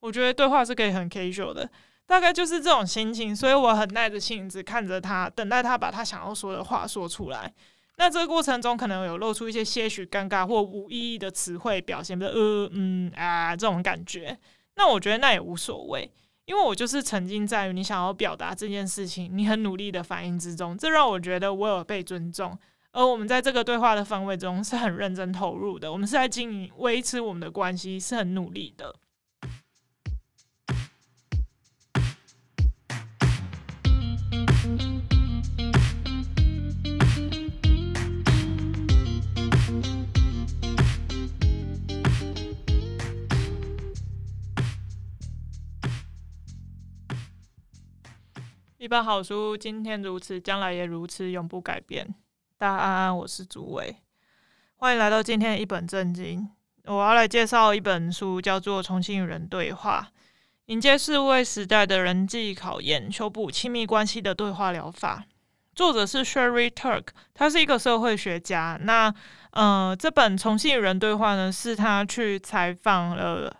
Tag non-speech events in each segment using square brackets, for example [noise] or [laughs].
我觉得对话是可以很 casual 的，大概就是这种心情，所以我很耐着性子看着他，等待他把他想要说的话说出来。那这个过程中可能有露出一些些许尴尬或无意义的词汇表现，比如呃嗯啊这种感觉。那我觉得那也无所谓，因为我就是沉浸在于你想要表达这件事情，你很努力的反应之中，这让我觉得我有被尊重。而我们在这个对话的氛围中是很认真投入的，我们是在经营维持我们的关系，是很努力的。一本好书，今天如此，将来也如此，永不改变。大家安安，我是朱伟，欢迎来到今天的一本正经。我要来介绍一本书，叫做《重新与人对话：迎接四位时代的人际考验，修补亲密关系的对话疗法》。作者是 Sherry Turk，他是一个社会学家。那呃，这本《重新与人对话》呢，是他去采访了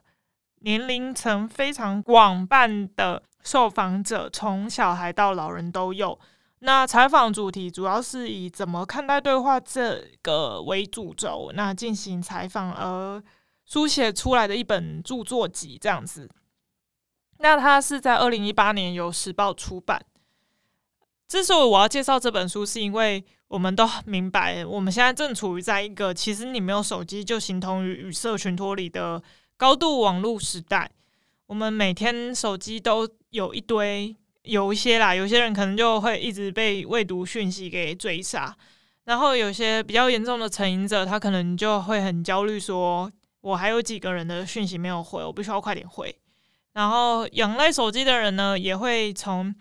年龄层非常广泛的。受访者从小孩到老人都有。那采访主题主要是以怎么看待对话这个为主轴，那进行采访而书写出来的一本著作集这样子。那它是在二零一八年由时报出版。之所以我要介绍这本书，是因为我们都明白，我们现在正处于在一个其实你没有手机就形同于与社群脱离的高度网络时代。我们每天手机都有一堆，有一些啦，有些人可能就会一直被未读讯息给追杀，然后有些比较严重的成瘾者，他可能就会很焦虑，说我还有几个人的讯息没有回，我必须要快点回。然后仰赖手机的人呢，也会从。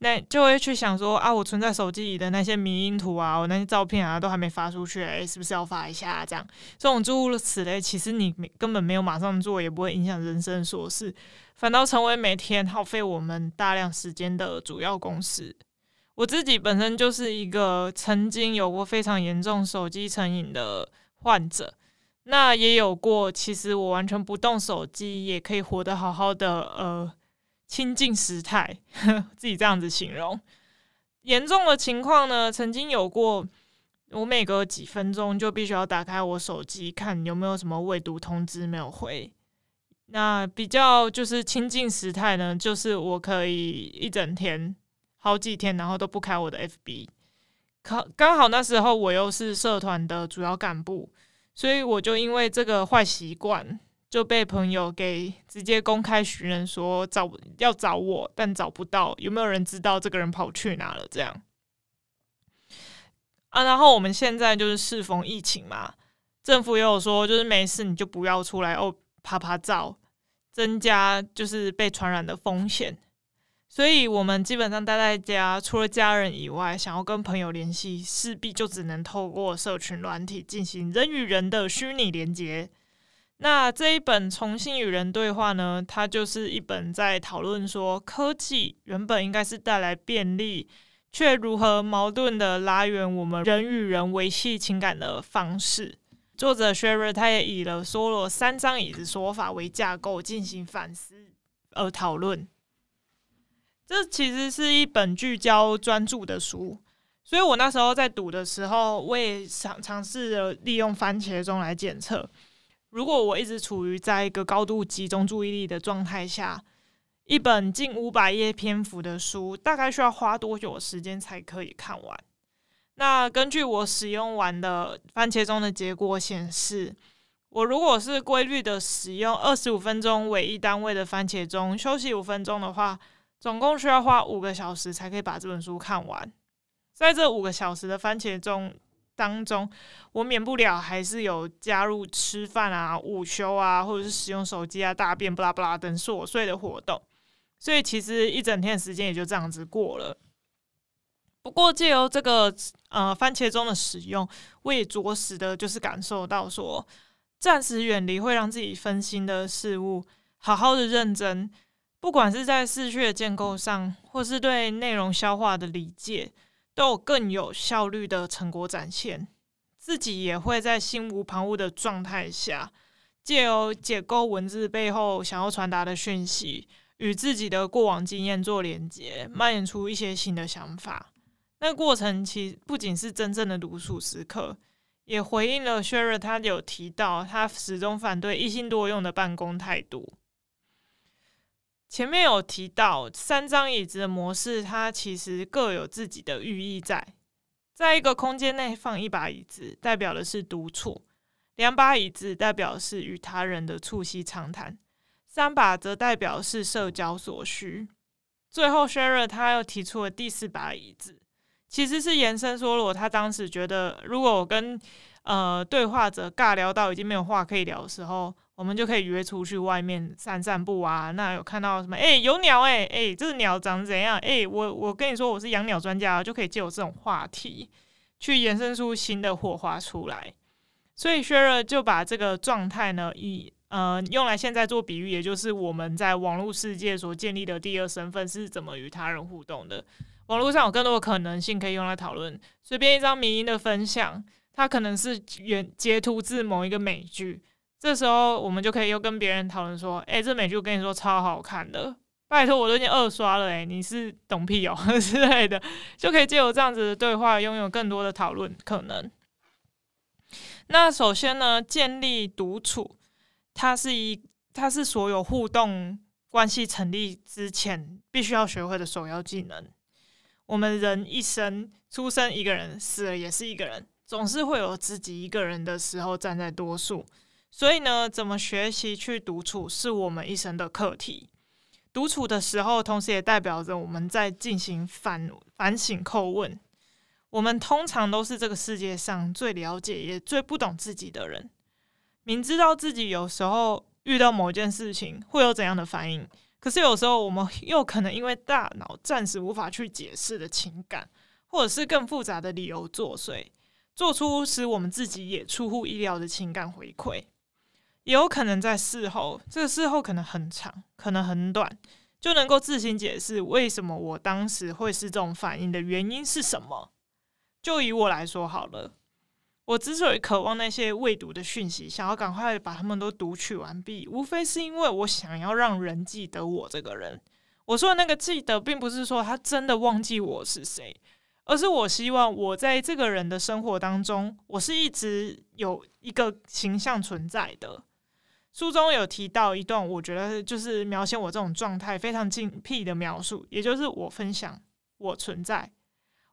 那就会去想说啊，我存在手机里的那些迷因图啊，我那些照片啊，都还没发出去，哎，是不是要发一下？这样，这种诸如此类，其实你没根本没有马上做，也不会影响人生琐事，反倒成为每天耗费我们大量时间的主要公式。我自己本身就是一个曾经有过非常严重手机成瘾的患者，那也有过，其实我完全不动手机也可以活得好好的，呃。亲近时态，自己这样子形容。严重的情况呢，曾经有过，我每隔几分钟就必须要打开我手机看有没有什么未读通知没有回。那比较就是亲近时态呢，就是我可以一整天、好几天，然后都不开我的 FB。可刚好那时候我又是社团的主要干部，所以我就因为这个坏习惯。就被朋友给直接公开寻人说找要找我，但找不到，有没有人知道这个人跑去哪了？这样啊，然后我们现在就是适逢疫情嘛，政府也有说，就是没事你就不要出来哦，趴趴照，增加就是被传染的风险。所以我们基本上待在家，除了家人以外，想要跟朋友联系，势必就只能透过社群软体进行人与人的虚拟连接。那这一本《重新与人对话》呢，它就是一本在讨论说，科技原本应该是带来便利，却如何矛盾的拉远我们人与人维系情感的方式。作者 Sherry 他也以了梭罗三张椅子说法为架构进行反思而讨论。这其实是一本聚焦专注的书，所以我那时候在读的时候，我也尝尝试着利用番茄钟来检测。如果我一直处于在一个高度集中注意力的状态下，一本近五百页篇幅的书，大概需要花多久时间才可以看完？那根据我使用完的番茄钟的结果显示，我如果是规律的使用二十五分钟为一单位的番茄钟，休息五分钟的话，总共需要花五个小时才可以把这本书看完。在这五个小时的番茄钟。当中，我免不了还是有加入吃饭啊、午休啊，或者是使用手机啊、大便、巴拉巴拉等琐碎的活动，所以其实一整天的时间也就这样子过了。不过借由这个呃番茄钟的使用，我也着实的就是感受到说，暂时远离会让自己分心的事物，好好的认真，不管是在思绪的建构上，或是对内容消化的理解。都有更有效率的成果展现，自己也会在心无旁骛的状态下，借由解构文字背后想要传达的讯息，与自己的过往经验做连接，蔓延出一些新的想法。那过程其实不仅是真正的独处时刻，也回应了 Sherry 他有提到，他始终反对一心多用的办公态度。前面有提到三张椅子的模式，它其实各有自己的寓意在。在一个空间内放一把椅子，代表的是独处；两把椅子代表是与他人的促膝长谈；三把则代表是社交所需。最后，Sherry 他又提出了第四把椅子，其实是延伸说了他当时觉得，如果我跟呃对话者尬聊到已经没有话可以聊的时候。我们就可以约出去外面散散步啊。那有看到什么？哎、有鸟哎、欸、哎、这个鸟长怎样？哎、我我跟你说，我是养鸟专家，就可以借由这种话题去延伸出新的火花出来。所以，Share 就把这个状态呢，以呃用来现在做比喻，也就是我们在网络世界所建立的第二身份是怎么与他人互动的。网络上有更多的可能性可以用来讨论。随便一张迷因的分享，它可能是原截图自某一个美剧。这时候，我们就可以又跟别人讨论说：“哎，这美剧我跟你说超好看的，拜托我都已经二刷了，哎，你是懂屁哦 [laughs] 之类的，就可以借由这样子的对话，拥有更多的讨论可能。”那首先呢，建立独处，它是一，它是所有互动关系成立之前必须要学会的首要技能。我们人一生出生一个人，死了也是一个人，总是会有自己一个人的时候站在多数。所以呢，怎么学习去独处，是我们一生的课题。独处的时候，同时也代表着我们在进行反反省、叩问。我们通常都是这个世界上最了解也最不懂自己的人。明知道自己有时候遇到某件事情会有怎样的反应，可是有时候我们又可能因为大脑暂时无法去解释的情感，或者是更复杂的理由作祟，做出使我们自己也出乎意料的情感回馈。也有可能在事后，这个事后可能很长，可能很短，就能够自行解释为什么我当时会是这种反应的原因是什么。就以我来说好了，我之所以渴望那些未读的讯息，想要赶快把他们都读取完毕，无非是因为我想要让人记得我这个人。我说的那个记得，并不是说他真的忘记我是谁，而是我希望我在这个人的生活当中，我是一直有一个形象存在的。书中有提到一段，我觉得就是描写我这种状态非常精辟的描述，也就是我分享我存在，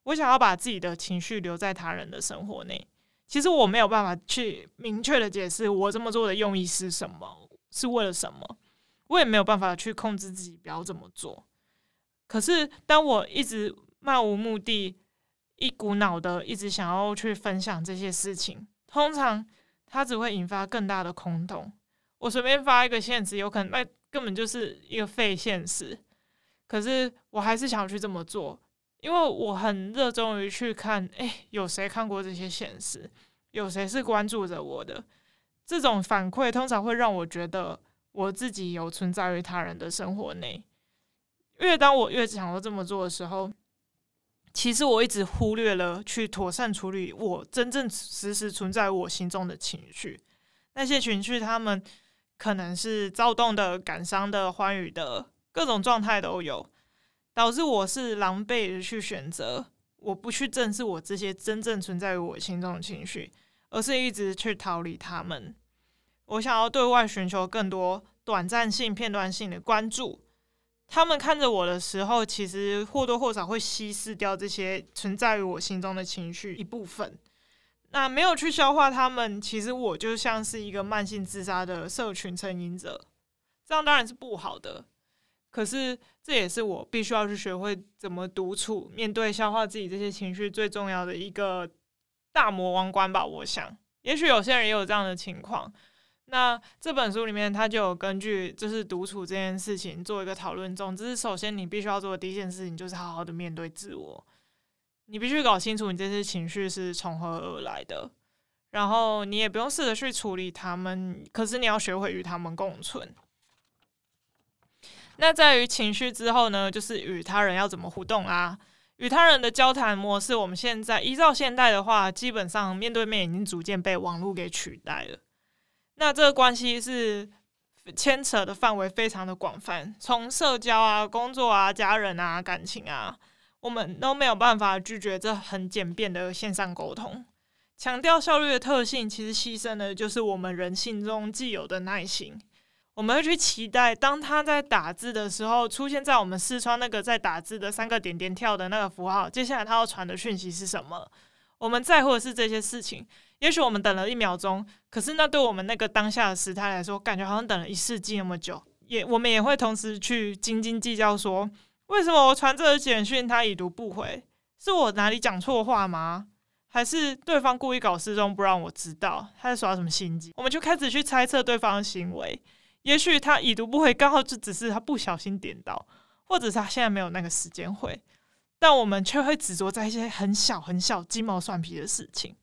我想要把自己的情绪留在他人的生活内。其实我没有办法去明确的解释我这么做的用意是什么，是为了什么，我也没有办法去控制自己不要这么做。可是当我一直漫无目的、一股脑的一直想要去分享这些事情，通常它只会引发更大的空洞。我随便发一个限时，有可能那根本就是一个废现实。可是我还是想要去这么做，因为我很热衷于去看，哎，有谁看过这些现实？有谁是关注着我的？这种反馈通常会让我觉得我自己有存在于他人的生活内。越当我越想要这么做的时候，其实我一直忽略了去妥善处理我真正实时存在我心中的情绪，那些情绪，他们。可能是躁动的、感伤的、欢愉的，各种状态都有，导致我是狼狈的去选择，我不去正视我这些真正存在于我心中的情绪，而是一直去逃离他们。我想要对外寻求更多短暂性、片段性的关注，他们看着我的时候，其实或多或少会稀释掉这些存在于我心中的情绪一部分。那没有去消化他们，其实我就像是一个慢性自杀的社群成瘾者，这样当然是不好的。可是这也是我必须要去学会怎么独处、面对、消化自己这些情绪最重要的一个大魔王关吧。我想，也许有些人也有这样的情况。那这本书里面，他就有根据就是独处这件事情做一个讨论。总之，首先你必须要做的第一件事情，就是好好的面对自我。你必须搞清楚你这些情绪是从何而来的，然后你也不用试着去处理他们，可是你要学会与他们共存。那在于情绪之后呢，就是与他人要怎么互动啊？与他人的交谈模式，我们现在依照现代的话，基本上面对面已经逐渐被网络给取代了。那这个关系是牵扯的范围非常的广泛，从社交啊、工作啊、家人啊、感情啊，我们都没有办法拒绝这很简便的线上沟通。强调效率的特性，其实牺牲的就是我们人性中既有的耐心。我们会去期待，当他在打字的时候，出现在我们视窗那个在打字的三个点点跳的那个符号，接下来他要传的讯息是什么？我们在乎的是这些事情。也许我们等了一秒钟，可是那对我们那个当下的时态来说，感觉好像等了一世纪那么久。也我们也会同时去斤斤计较，说为什么我传这个简讯他已读不回？是我哪里讲错话吗？还是对方故意搞失踪不让我知道？他在耍什么心机？我们就开始去猜测对方的行为。也许他已读不回，刚好就只是他不小心点到，或者是他现在没有那个时间回，但我们却会执着在一些很小很小、鸡毛蒜皮的事情。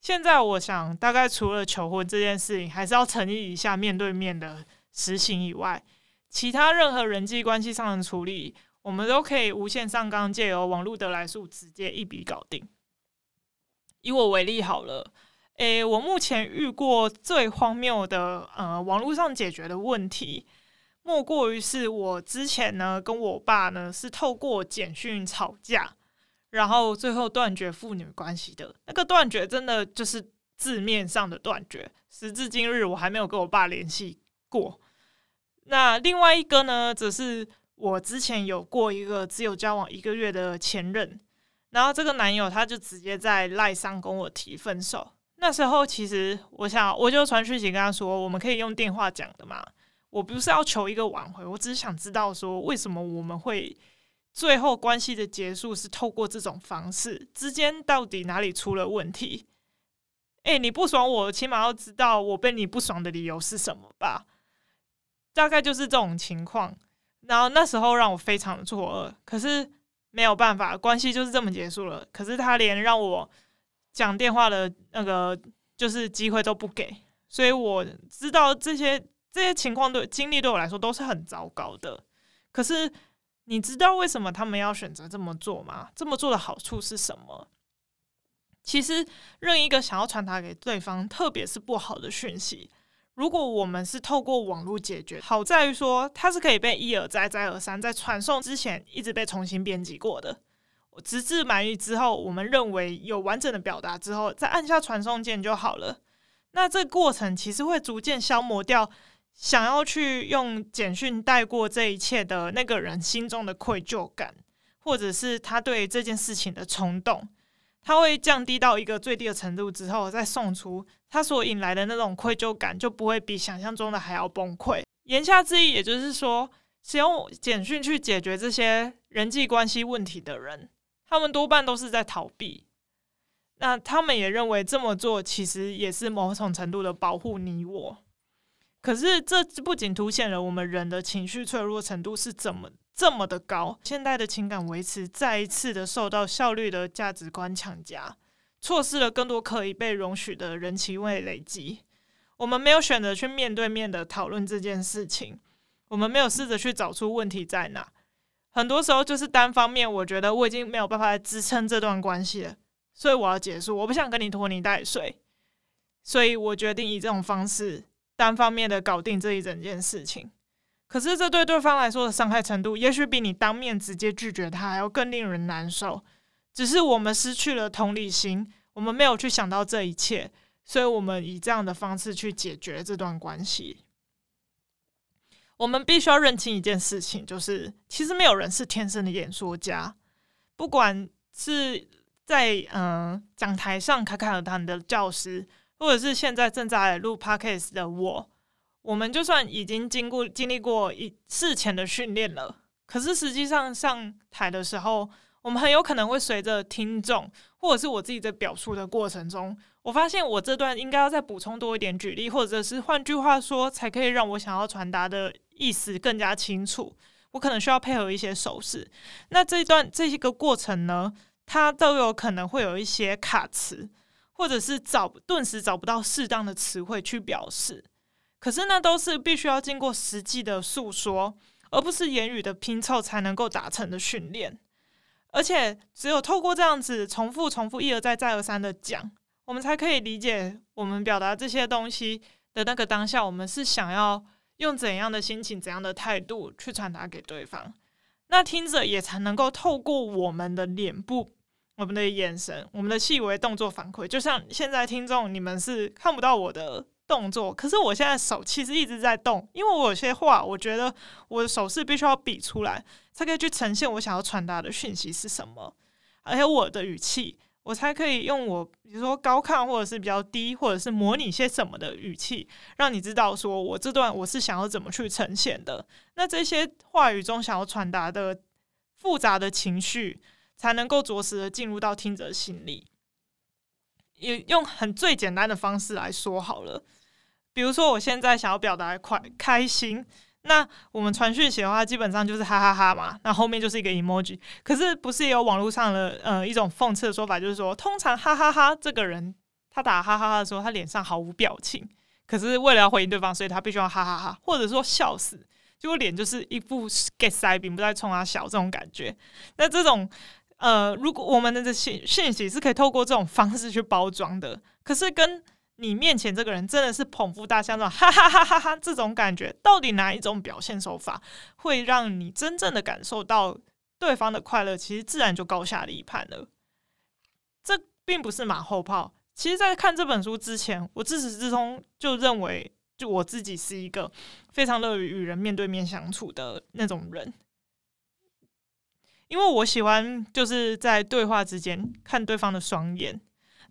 现在我想，大概除了求婚这件事情，还是要诚意一下面对面的实行以外，其他任何人际关系上的处理，我们都可以无限上纲，借由网络得来速，直接一笔搞定。以我为例好了。诶，我目前遇过最荒谬的呃，网络上解决的问题，莫过于是我之前呢跟我爸呢是透过简讯吵架，然后最后断绝父女关系的。那个断绝真的就是字面上的断绝，时至今日我还没有跟我爸联系过。那另外一个呢，则是我之前有过一个只有交往一个月的前任，然后这个男友他就直接在赖上跟我提分手。那时候其实我想，我就传讯息跟他说，我们可以用电话讲的嘛。我不是要求一个挽回，我只是想知道说，为什么我们会最后关系的结束是透过这种方式，之间到底哪里出了问题？诶，你不爽我，起码要知道我被你不爽的理由是什么吧？大概就是这种情况。然后那时候让我非常的错愕，可是没有办法，关系就是这么结束了。可是他连让我。讲电话的那个就是机会都不给，所以我知道这些这些情况对经历对我来说都是很糟糕的。可是你知道为什么他们要选择这么做吗？这么做的好处是什么？其实任一个想要传达给对方，特别是不好的讯息，如果我们是透过网络解决，好在于说它是可以被一而再再而三在传送之前一直被重新编辑过的。直至满意之后，我们认为有完整的表达之后，再按下传送键就好了。那这过程其实会逐渐消磨掉想要去用简讯带过这一切的那个人心中的愧疚感，或者是他对这件事情的冲动。他会降低到一个最低的程度之后，再送出，他所引来的那种愧疚感就不会比想象中的还要崩溃。言下之意，也就是说，使用简讯去解决这些人际关系问题的人。他们多半都是在逃避，那他们也认为这么做其实也是某种程度的保护你我。可是这不仅凸显了我们人的情绪脆弱程度是怎么这么的高，现代的情感维持再一次的受到效率的价值观强加，错失了更多可以被容许的人情味累积。我们没有选择去面对面的讨论这件事情，我们没有试着去找出问题在哪。很多时候就是单方面，我觉得我已经没有办法支撑这段关系了，所以我要结束。我不想跟你拖泥带水，所以我决定以这种方式单方面的搞定这一整件事情。可是这对对方来说的伤害程度，也许比你当面直接拒绝他还要更令人难受。只是我们失去了同理心，我们没有去想到这一切，所以我们以这样的方式去解决这段关系。我们必须要认清一件事情，就是其实没有人是天生的演说家。不管是在嗯、呃、讲台上侃侃而谈的教师，或者是现在正在录 podcast 的我，我们就算已经经过经历过一事前的训练了，可是实际上上台的时候，我们很有可能会随着听众，或者是我自己在表述的过程中。我发现我这段应该要再补充多一点举例，或者是换句话说，才可以让我想要传达的意思更加清楚。我可能需要配合一些手势。那这一段这一个过程呢，它都有可能会有一些卡词，或者是找顿时找不到适当的词汇去表示。可是那都是必须要经过实际的诉说，而不是言语的拼凑才能够达成的训练。而且只有透过这样子重复、重复、一而再、再而三的讲。我们才可以理解，我们表达这些东西的那个当下，我们是想要用怎样的心情、怎样的态度去传达给对方，那听者也才能够透过我们的脸部、我们的眼神、我们的细微动作反馈。就像现在听众，你们是看不到我的动作，可是我现在手其实一直在动，因为我有些话，我觉得我的手势必须要比出来，才可以去呈现我想要传达的讯息是什么，而且我的语气。我才可以用我，比如说高亢，或者是比较低，或者是模拟些什么的语气，让你知道说我这段我是想要怎么去呈现的。那这些话语中想要传达的复杂的情绪，才能够着实的进入到听者心里。也用很最简单的方式来说好了，比如说我现在想要表达快开心。那我们传讯息的话，基本上就是哈哈哈嘛，那后面就是一个 emoji。可是不是也有网络上的呃一种讽刺的说法，就是说，通常哈哈哈这个人他打哈哈哈的时候，他脸上毫无表情，可是为了要回应对方，所以他必须要哈哈哈，或者说笑死，结果脸就是一副 get 塞饼，不再冲他笑这种感觉。那这种呃，如果我们的信讯息是可以透过这种方式去包装的，可是跟你面前这个人真的是捧腹大笑这种哈哈哈哈哈，这种感觉到底哪一种表现手法会让你真正的感受到对方的快乐？其实自然就高下立判了。这并不是马后炮。其实，在看这本书之前，我自始至终就认为，就我自己是一个非常乐于与人面对面相处的那种人，因为我喜欢就是在对话之间看对方的双眼。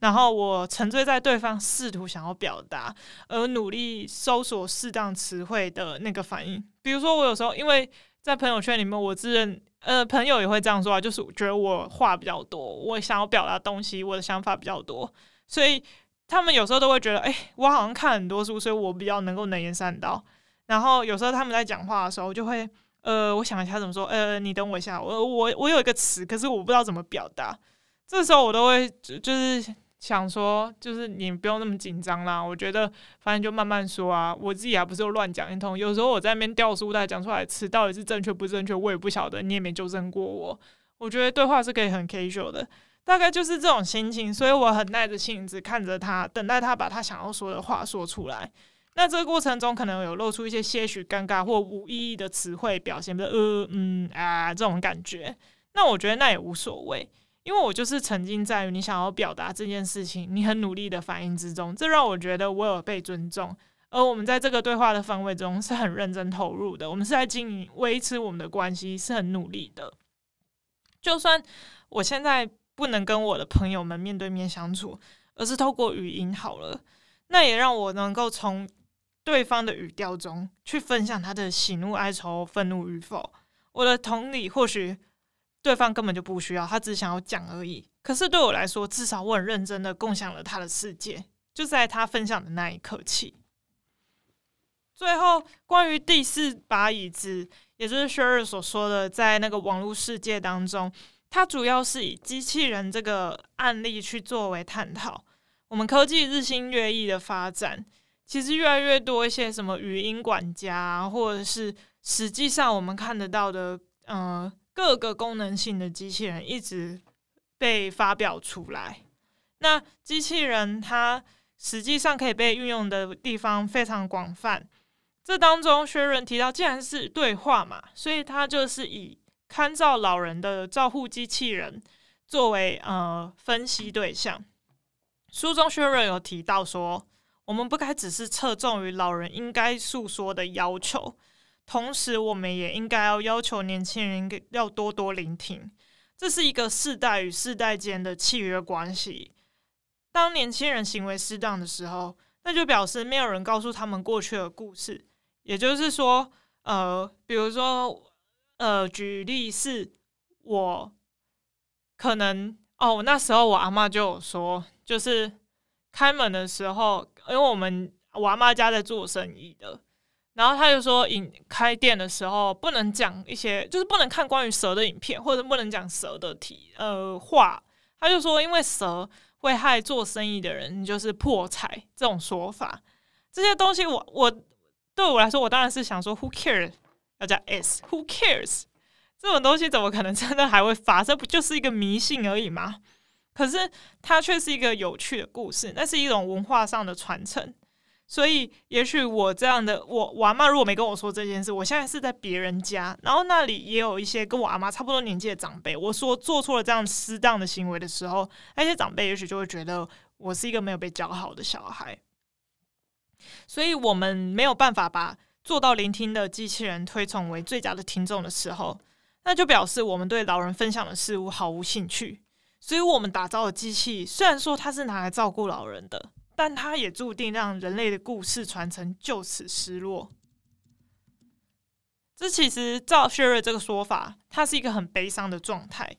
然后我沉醉在对方试图想要表达，而努力搜索适当词汇的那个反应。比如说，我有时候因为在朋友圈里面，我自认呃朋友也会这样说啊，就是觉得我话比较多，我想要表达东西，我的想法比较多，所以他们有时候都会觉得，哎，我好像看很多书，所以我比较能够能言善道。然后有时候他们在讲话的时候，就会呃，我想一下怎么说，呃，你等我一下，我我我有一个词，可是我不知道怎么表达。这时候我都会就就是。想说，就是你不用那么紧张啦。我觉得，反正就慢慢说啊。我自己还不是乱讲一通。有时候我在那边掉书袋讲出来词到底是正确不正确，我也不晓得。你也没纠正过我。我觉得对话是可以很 casual 的，大概就是这种心情。所以我很耐着性子看着他，等待他把他想要说的话说出来。那这个过程中可能有露出一些些许尴尬或无意义的词汇表现，比如呃嗯啊这种感觉。那我觉得那也无所谓。因为我就是沉浸在于你想要表达这件事情，你很努力的反应之中，这让我觉得我有被尊重。而我们在这个对话的氛围中是很认真投入的，我们是在经营、维持我们的关系，是很努力的。就算我现在不能跟我的朋友们面对面相处，而是透过语音好了，那也让我能够从对方的语调中去分享他的喜怒哀愁、愤怒与否。我的同理或许。对方根本就不需要，他只想要讲而已。可是对我来说，至少我很认真的共享了他的世界，就在他分享的那一刻起。最后，关于第四把椅子，也就是 Sherry 所说的，在那个网络世界当中，它主要是以机器人这个案例去作为探讨。我们科技日新月异的发展，其实越来越多一些什么语音管家，或者是实际上我们看得到的，嗯、各个功能性的机器人一直被发表出来。那机器人它实际上可以被运用的地方非常广泛。这当中，薛润提到，既然是对话嘛，所以它就是以看照老人的照护机器人作为呃分析对象。书中薛润有提到说，我们不该只是侧重于老人应该诉说的要求。同时，我们也应该要要求年轻人要多多聆听，这是一个世代与世代间的契约关系。当年轻人行为适当的时候，那就表示没有人告诉他们过去的故事。也就是说，呃，比如说，呃，举例是，我可能哦，那时候我阿嬷就有说，就是开门的时候，因为我们我阿妈家在做生意的。然后他就说，影开店的时候不能讲一些，就是不能看关于蛇的影片，或者不能讲蛇的题呃话。他就说，因为蛇会害做生意的人，就是破财这种说法。这些东西我，我对我来说，我当然是想说，Who cares？要加 S，Who cares？这种东西怎么可能真的还会发生？不就是一个迷信而已吗？可是它却是一个有趣的故事，那是一种文化上的传承。所以，也许我这样的我我阿妈如果没跟我说这件事，我现在是在别人家，然后那里也有一些跟我阿妈差不多年纪的长辈。我说做错了这样失当的行为的时候，那些长辈也许就会觉得我是一个没有被教好的小孩。所以，我们没有办法把做到聆听的机器人推崇为最佳的听众的时候，那就表示我们对老人分享的事物毫无兴趣。所以我们打造的机器，虽然说它是拿来照顾老人的。但它也注定让人类的故事传承就此失落。这其实照薛瑞这个说法，它是一个很悲伤的状态。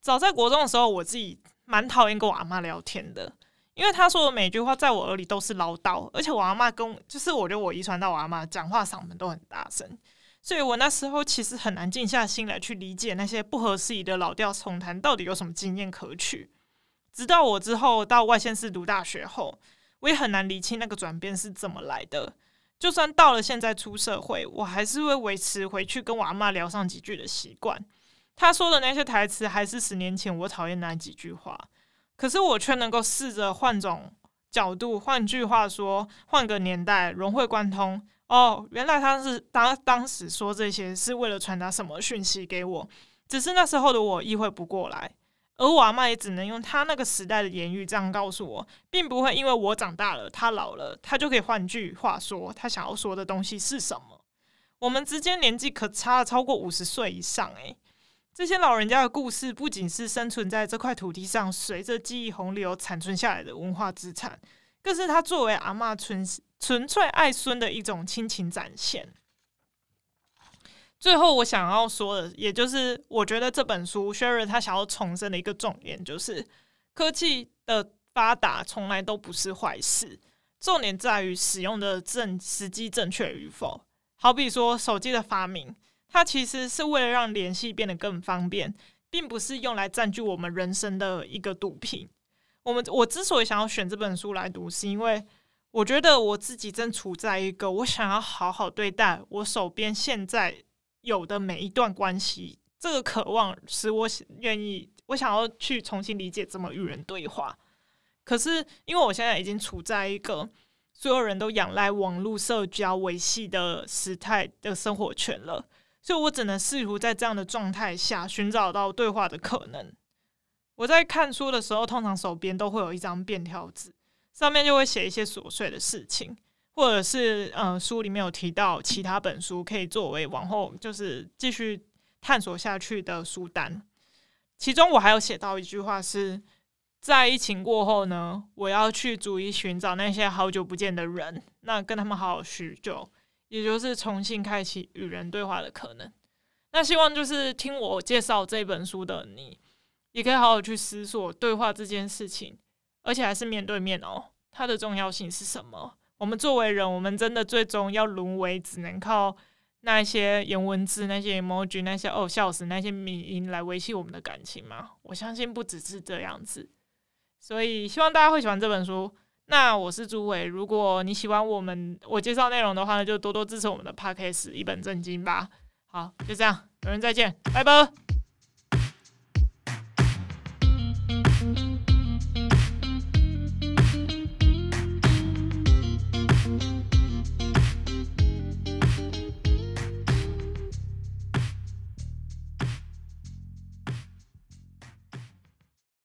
早在国中的时候，我自己蛮讨厌跟我阿妈聊天的，因为她说的每句话在我耳里都是唠叨，而且我阿妈跟就是我觉得我遗传到我阿妈讲话嗓门都很大声，所以我那时候其实很难静下心来去理解那些不合时宜的老调重弹到底有什么经验可取。直到我之后到外县市读大学后，我也很难理清那个转变是怎么来的。就算到了现在出社会，我还是会维持回去跟我阿妈聊上几句的习惯。她说的那些台词，还是十年前我讨厌那几句话。可是我却能够试着换种角度，换句话说，换个年代，融会贯通。哦，原来他是当当时说这些是为了传达什么讯息给我，只是那时候的我意会不过来。而我阿嬷也只能用她那个时代的言语这样告诉我，并不会因为我长大了，她老了，她就可以换句话说，她想要说的东西是什么。我们之间年纪可差超过五十岁以上，诶，这些老人家的故事不仅是生存在这块土地上，随着记忆洪流残存下来的文化资产，更是她作为阿嬷纯纯粹爱孙的一种亲情展现。最后，我想要说的，也就是我觉得这本书 Sherry 他想要重申的一个重点，就是科技的发达从来都不是坏事，重点在于使用的正时机正确与否。好比说手机的发明，它其实是为了让联系变得更方便，并不是用来占据我们人生的一个毒品。我们我之所以想要选这本书来读，是因为我觉得我自己正处在一个我想要好好对待我手边现在。有的每一段关系，这个渴望使我愿意，我想要去重新理解怎么与人对话。可是，因为我现在已经处在一个所有人都仰赖网络社交维系的时态的生活圈了，所以我只能试图在这样的状态下寻找到对话的可能。我在看书的时候，通常手边都会有一张便条纸，上面就会写一些琐碎的事情。或者是嗯，书里面有提到其他本书可以作为往后就是继续探索下去的书单。其中我还有写到一句话是，在疫情过后呢，我要去逐一寻找那些好久不见的人，那跟他们好好叙旧，也就是重新开启与人对话的可能。那希望就是听我介绍这本书的你，也可以好好去思索对话这件事情，而且还是面对面哦，它的重要性是什么？我们作为人，我们真的最终要沦为只能靠那些颜文字、那些 emoji、那些哦笑死、那些迷音来维系我们的感情吗？我相信不只是这样子。所以希望大家会喜欢这本书。那我是朱伟，如果你喜欢我们我介绍内容的话呢，就多多支持我们的 podcast 一本正经吧。好，就这样，有缘再见，拜拜。